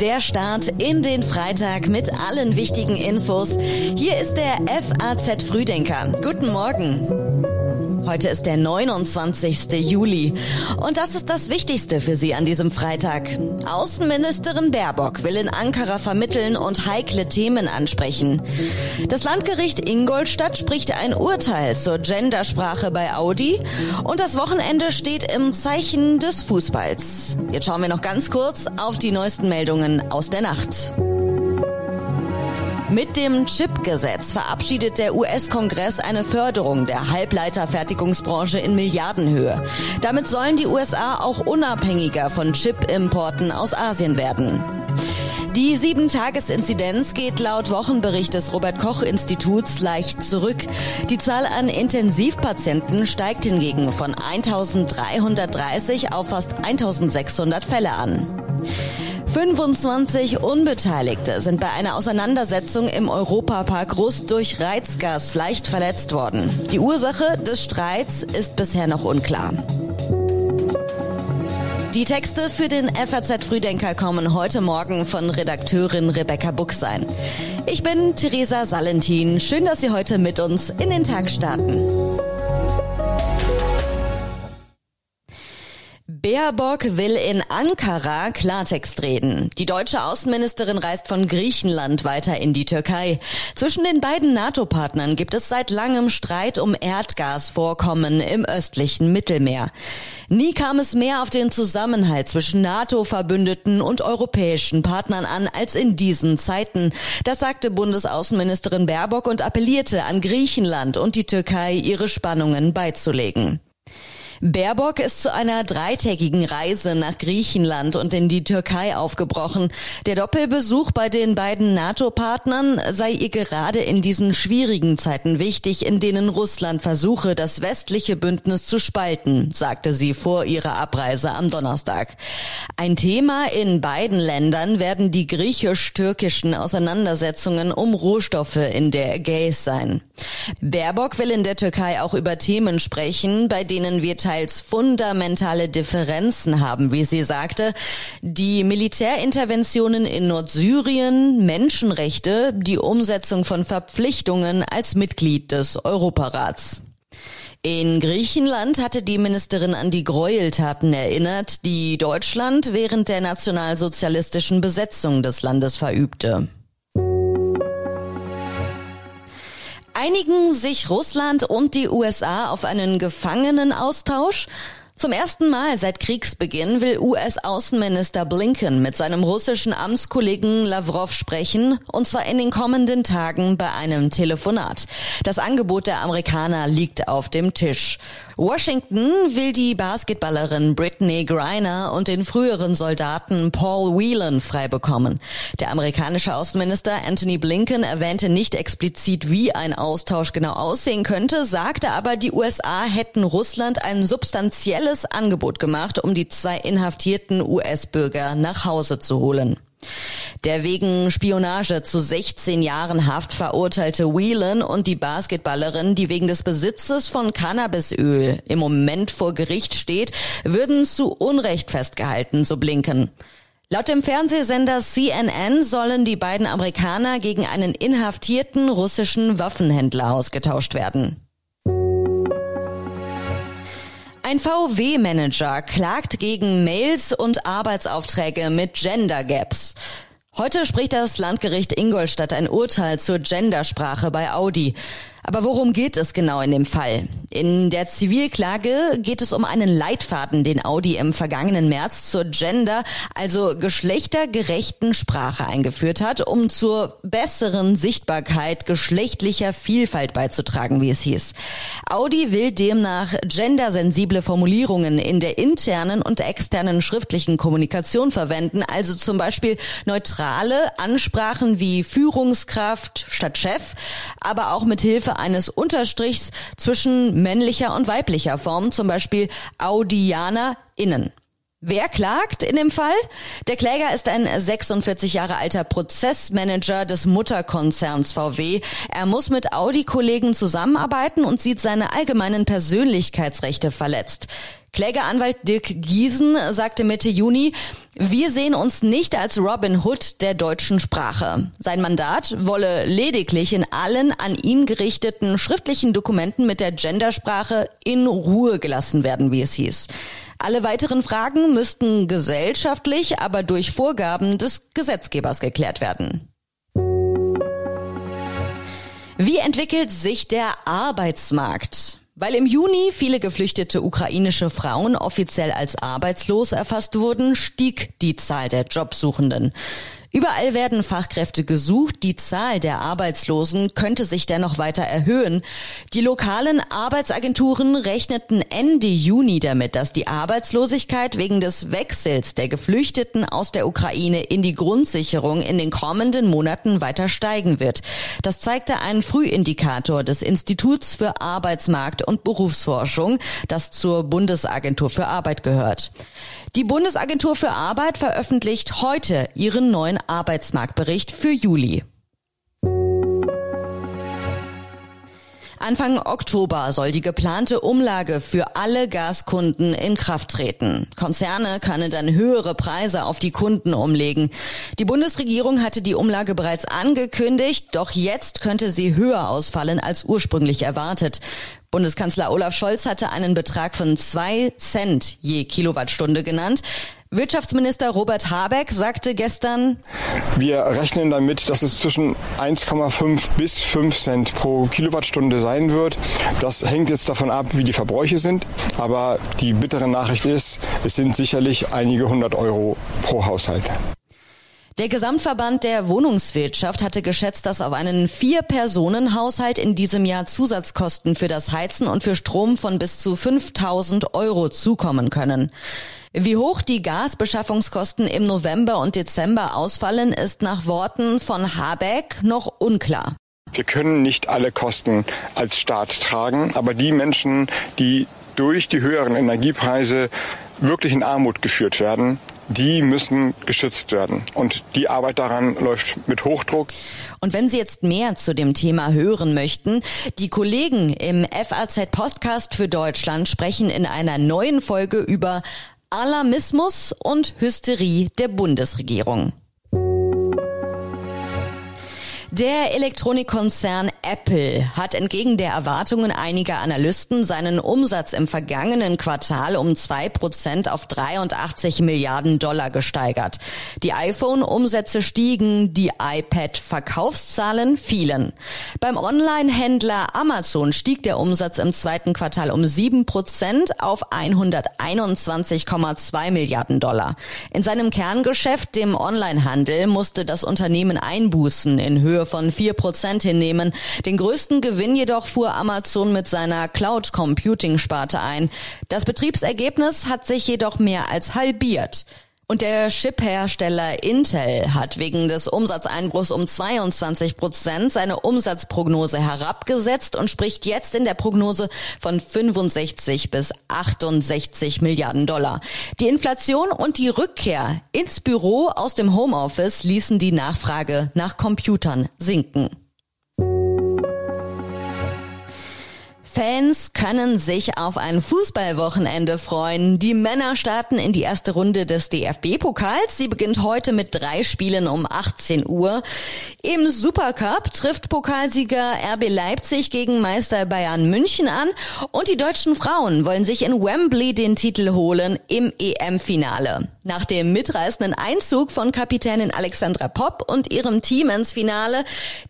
Der Start in den Freitag mit allen wichtigen Infos. Hier ist der FAZ Frühdenker. Guten Morgen. Heute ist der 29. Juli. Und das ist das Wichtigste für Sie an diesem Freitag. Außenministerin Baerbock will in Ankara vermitteln und heikle Themen ansprechen. Das Landgericht Ingolstadt spricht ein Urteil zur Gendersprache bei Audi. Und das Wochenende steht im Zeichen des Fußballs. Jetzt schauen wir noch ganz kurz auf die neuesten Meldungen aus der Nacht. Mit dem Chip-Gesetz verabschiedet der US-Kongress eine Förderung der Halbleiterfertigungsbranche in Milliardenhöhe. Damit sollen die USA auch unabhängiger von Chip-Importen aus Asien werden. Die Sieben-Tages-Inzidenz geht laut Wochenbericht des Robert-Koch-Instituts leicht zurück. Die Zahl an Intensivpatienten steigt hingegen von 1330 auf fast 1600 Fälle an. 25 Unbeteiligte sind bei einer Auseinandersetzung im Europapark Rust durch Reizgas leicht verletzt worden. Die Ursache des Streits ist bisher noch unklar. Die Texte für den FAZ Frühdenker kommen heute Morgen von Redakteurin Rebecca Buchsein. Ich bin Theresa Salentin. Schön, dass Sie heute mit uns in den Tag starten. Baerbock will in Ankara Klartext reden. Die deutsche Außenministerin reist von Griechenland weiter in die Türkei. Zwischen den beiden NATO-Partnern gibt es seit langem Streit um Erdgasvorkommen im östlichen Mittelmeer. Nie kam es mehr auf den Zusammenhalt zwischen NATO-Verbündeten und europäischen Partnern an als in diesen Zeiten. Das sagte Bundesaußenministerin Baerbock und appellierte an Griechenland und die Türkei, ihre Spannungen beizulegen. Baerbock ist zu einer dreitägigen Reise nach Griechenland und in die Türkei aufgebrochen. Der Doppelbesuch bei den beiden NATO-Partnern sei ihr gerade in diesen schwierigen Zeiten wichtig, in denen Russland versuche, das westliche Bündnis zu spalten, sagte sie vor ihrer Abreise am Donnerstag. Ein Thema in beiden Ländern werden die griechisch-türkischen Auseinandersetzungen um Rohstoffe in der Ägäis sein. Baerbock will in der Türkei auch über Themen sprechen, bei denen wir teils fundamentale Differenzen haben, wie sie sagte. Die Militärinterventionen in Nordsyrien, Menschenrechte, die Umsetzung von Verpflichtungen als Mitglied des Europarats. In Griechenland hatte die Ministerin an die Gräueltaten erinnert, die Deutschland während der nationalsozialistischen Besetzung des Landes verübte. Einigen sich Russland und die USA auf einen Gefangenenaustausch? Zum ersten Mal seit Kriegsbeginn will US-Außenminister Blinken mit seinem russischen Amtskollegen Lavrov sprechen, und zwar in den kommenden Tagen bei einem Telefonat. Das Angebot der Amerikaner liegt auf dem Tisch. Washington will die Basketballerin Brittany Griner und den früheren Soldaten Paul Whelan frei bekommen. Der amerikanische Außenminister Anthony Blinken erwähnte nicht explizit, wie ein Austausch genau aussehen könnte, sagte aber, die USA hätten Russland ein substanzielles spezielles Angebot gemacht, um die zwei inhaftierten US-Bürger nach Hause zu holen. Der wegen Spionage zu 16 Jahren Haft verurteilte Whelan und die Basketballerin, die wegen des Besitzes von Cannabisöl im Moment vor Gericht steht, würden zu Unrecht festgehalten, so Blinken. Laut dem Fernsehsender CNN sollen die beiden Amerikaner gegen einen inhaftierten russischen Waffenhändler ausgetauscht werden. Ein VW-Manager klagt gegen Mails und Arbeitsaufträge mit Gender Gaps. Heute spricht das Landgericht Ingolstadt ein Urteil zur Gendersprache bei Audi. Aber worum geht es genau in dem Fall? In der Zivilklage geht es um einen Leitfaden, den Audi im vergangenen März zur Gender, also geschlechtergerechten Sprache eingeführt hat, um zur besseren Sichtbarkeit geschlechtlicher Vielfalt beizutragen, wie es hieß. Audi will demnach gendersensible Formulierungen in der internen und externen schriftlichen Kommunikation verwenden, also zum Beispiel neutrale Ansprachen wie Führungskraft statt Chef, aber auch mit Hilfe eines Unterstrichs zwischen männlicher und weiblicher Form, zum Beispiel Audianer innen. Wer klagt in dem Fall? Der Kläger ist ein 46 Jahre alter Prozessmanager des Mutterkonzerns VW. Er muss mit Audi-Kollegen zusammenarbeiten und sieht seine allgemeinen Persönlichkeitsrechte verletzt. Klägeranwalt Dirk Giesen sagte Mitte Juni, wir sehen uns nicht als Robin Hood der deutschen Sprache. Sein Mandat wolle lediglich in allen an ihn gerichteten schriftlichen Dokumenten mit der Gendersprache in Ruhe gelassen werden, wie es hieß. Alle weiteren Fragen müssten gesellschaftlich, aber durch Vorgaben des Gesetzgebers geklärt werden. Wie entwickelt sich der Arbeitsmarkt? Weil im Juni viele geflüchtete ukrainische Frauen offiziell als arbeitslos erfasst wurden, stieg die Zahl der Jobsuchenden. Überall werden Fachkräfte gesucht. Die Zahl der Arbeitslosen könnte sich dennoch weiter erhöhen. Die lokalen Arbeitsagenturen rechneten Ende Juni damit, dass die Arbeitslosigkeit wegen des Wechsels der Geflüchteten aus der Ukraine in die Grundsicherung in den kommenden Monaten weiter steigen wird. Das zeigte ein Frühindikator des Instituts für Arbeitsmarkt und Berufsforschung, das zur Bundesagentur für Arbeit gehört. Die Bundesagentur für Arbeit veröffentlicht heute ihren neuen Arbeitsmarktbericht für Juli. Anfang Oktober soll die geplante Umlage für alle Gaskunden in Kraft treten. Konzerne können dann höhere Preise auf die Kunden umlegen. Die Bundesregierung hatte die Umlage bereits angekündigt, doch jetzt könnte sie höher ausfallen als ursprünglich erwartet. Bundeskanzler Olaf Scholz hatte einen Betrag von zwei Cent je Kilowattstunde genannt. Wirtschaftsminister Robert Habeck sagte gestern, wir rechnen damit, dass es zwischen 1,5 bis 5 Cent pro Kilowattstunde sein wird. Das hängt jetzt davon ab, wie die Verbräuche sind. Aber die bittere Nachricht ist, es sind sicherlich einige hundert Euro pro Haushalt. Der Gesamtverband der Wohnungswirtschaft hatte geschätzt, dass auf einen Vier-Personen-Haushalt in diesem Jahr Zusatzkosten für das Heizen und für Strom von bis zu 5000 Euro zukommen können. Wie hoch die Gasbeschaffungskosten im November und Dezember ausfallen, ist nach Worten von Habeck noch unklar. Wir können nicht alle Kosten als Staat tragen, aber die Menschen, die durch die höheren Energiepreise wirklich in Armut geführt werden, die müssen geschützt werden. Und die Arbeit daran läuft mit Hochdruck. Und wenn Sie jetzt mehr zu dem Thema hören möchten, die Kollegen im FAZ Podcast für Deutschland sprechen in einer neuen Folge über Alarmismus und Hysterie der Bundesregierung. Der Elektronikkonzern Apple hat entgegen der Erwartungen einiger Analysten seinen Umsatz im vergangenen Quartal um zwei Prozent auf 83 Milliarden Dollar gesteigert. Die iPhone-Umsätze stiegen, die iPad-Verkaufszahlen fielen. Beim Online-Händler Amazon stieg der Umsatz im zweiten Quartal um sieben Prozent auf 121,2 Milliarden Dollar. In seinem Kerngeschäft, dem Onlinehandel, musste das Unternehmen Einbußen in Höhe Höhe von 4% hinnehmen. Den größten Gewinn jedoch fuhr Amazon mit seiner Cloud Computing Sparte ein. Das Betriebsergebnis hat sich jedoch mehr als halbiert. Und der Chip-Hersteller Intel hat wegen des Umsatzeinbruchs um 22 Prozent seine Umsatzprognose herabgesetzt und spricht jetzt in der Prognose von 65 bis 68 Milliarden Dollar. Die Inflation und die Rückkehr ins Büro aus dem Homeoffice ließen die Nachfrage nach Computern sinken. Fans können sich auf ein Fußballwochenende freuen. Die Männer starten in die erste Runde des DFB-Pokals. Sie beginnt heute mit drei Spielen um 18 Uhr. Im Supercup trifft Pokalsieger RB Leipzig gegen Meister Bayern München an und die deutschen Frauen wollen sich in Wembley den Titel holen im EM-Finale. Nach dem mitreißenden Einzug von Kapitänin Alexandra Popp und ihrem Team ins Finale,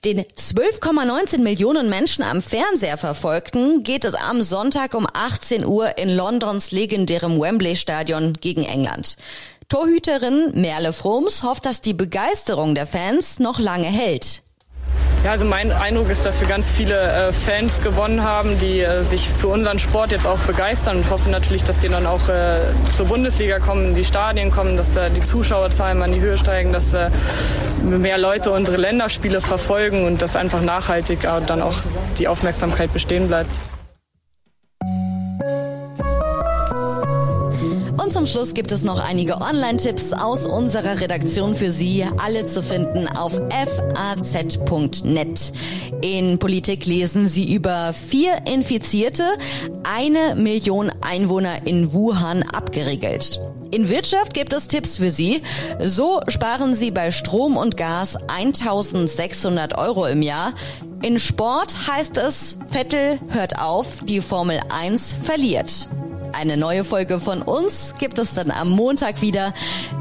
den 12,19 Millionen Menschen am Fernseher verfolgten, geht es am Sonntag um 18 Uhr in Londons legendärem Wembley Stadion gegen England. Torhüterin Merle Froms hofft, dass die Begeisterung der Fans noch lange hält. Ja, also mein Eindruck ist, dass wir ganz viele äh, Fans gewonnen haben, die äh, sich für unseren Sport jetzt auch begeistern und hoffen natürlich, dass die dann auch äh, zur Bundesliga kommen, in die Stadien kommen, dass da die Zuschauerzahlen in die Höhe steigen, dass äh, mehr Leute unsere Länderspiele verfolgen und dass einfach nachhaltig dann auch die Aufmerksamkeit bestehen bleibt. Gibt es noch einige Online-Tipps aus unserer Redaktion für Sie, alle zu finden auf faz.net. In Politik lesen Sie über vier Infizierte, eine Million Einwohner in Wuhan abgeriegelt. In Wirtschaft gibt es Tipps für Sie. So sparen Sie bei Strom und Gas 1600 Euro im Jahr. In Sport heißt es, Vettel hört auf, die Formel 1 verliert. Eine neue Folge von uns gibt es dann am Montag wieder.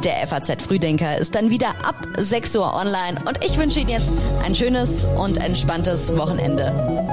Der FAZ Frühdenker ist dann wieder ab 6 Uhr online und ich wünsche Ihnen jetzt ein schönes und entspanntes Wochenende.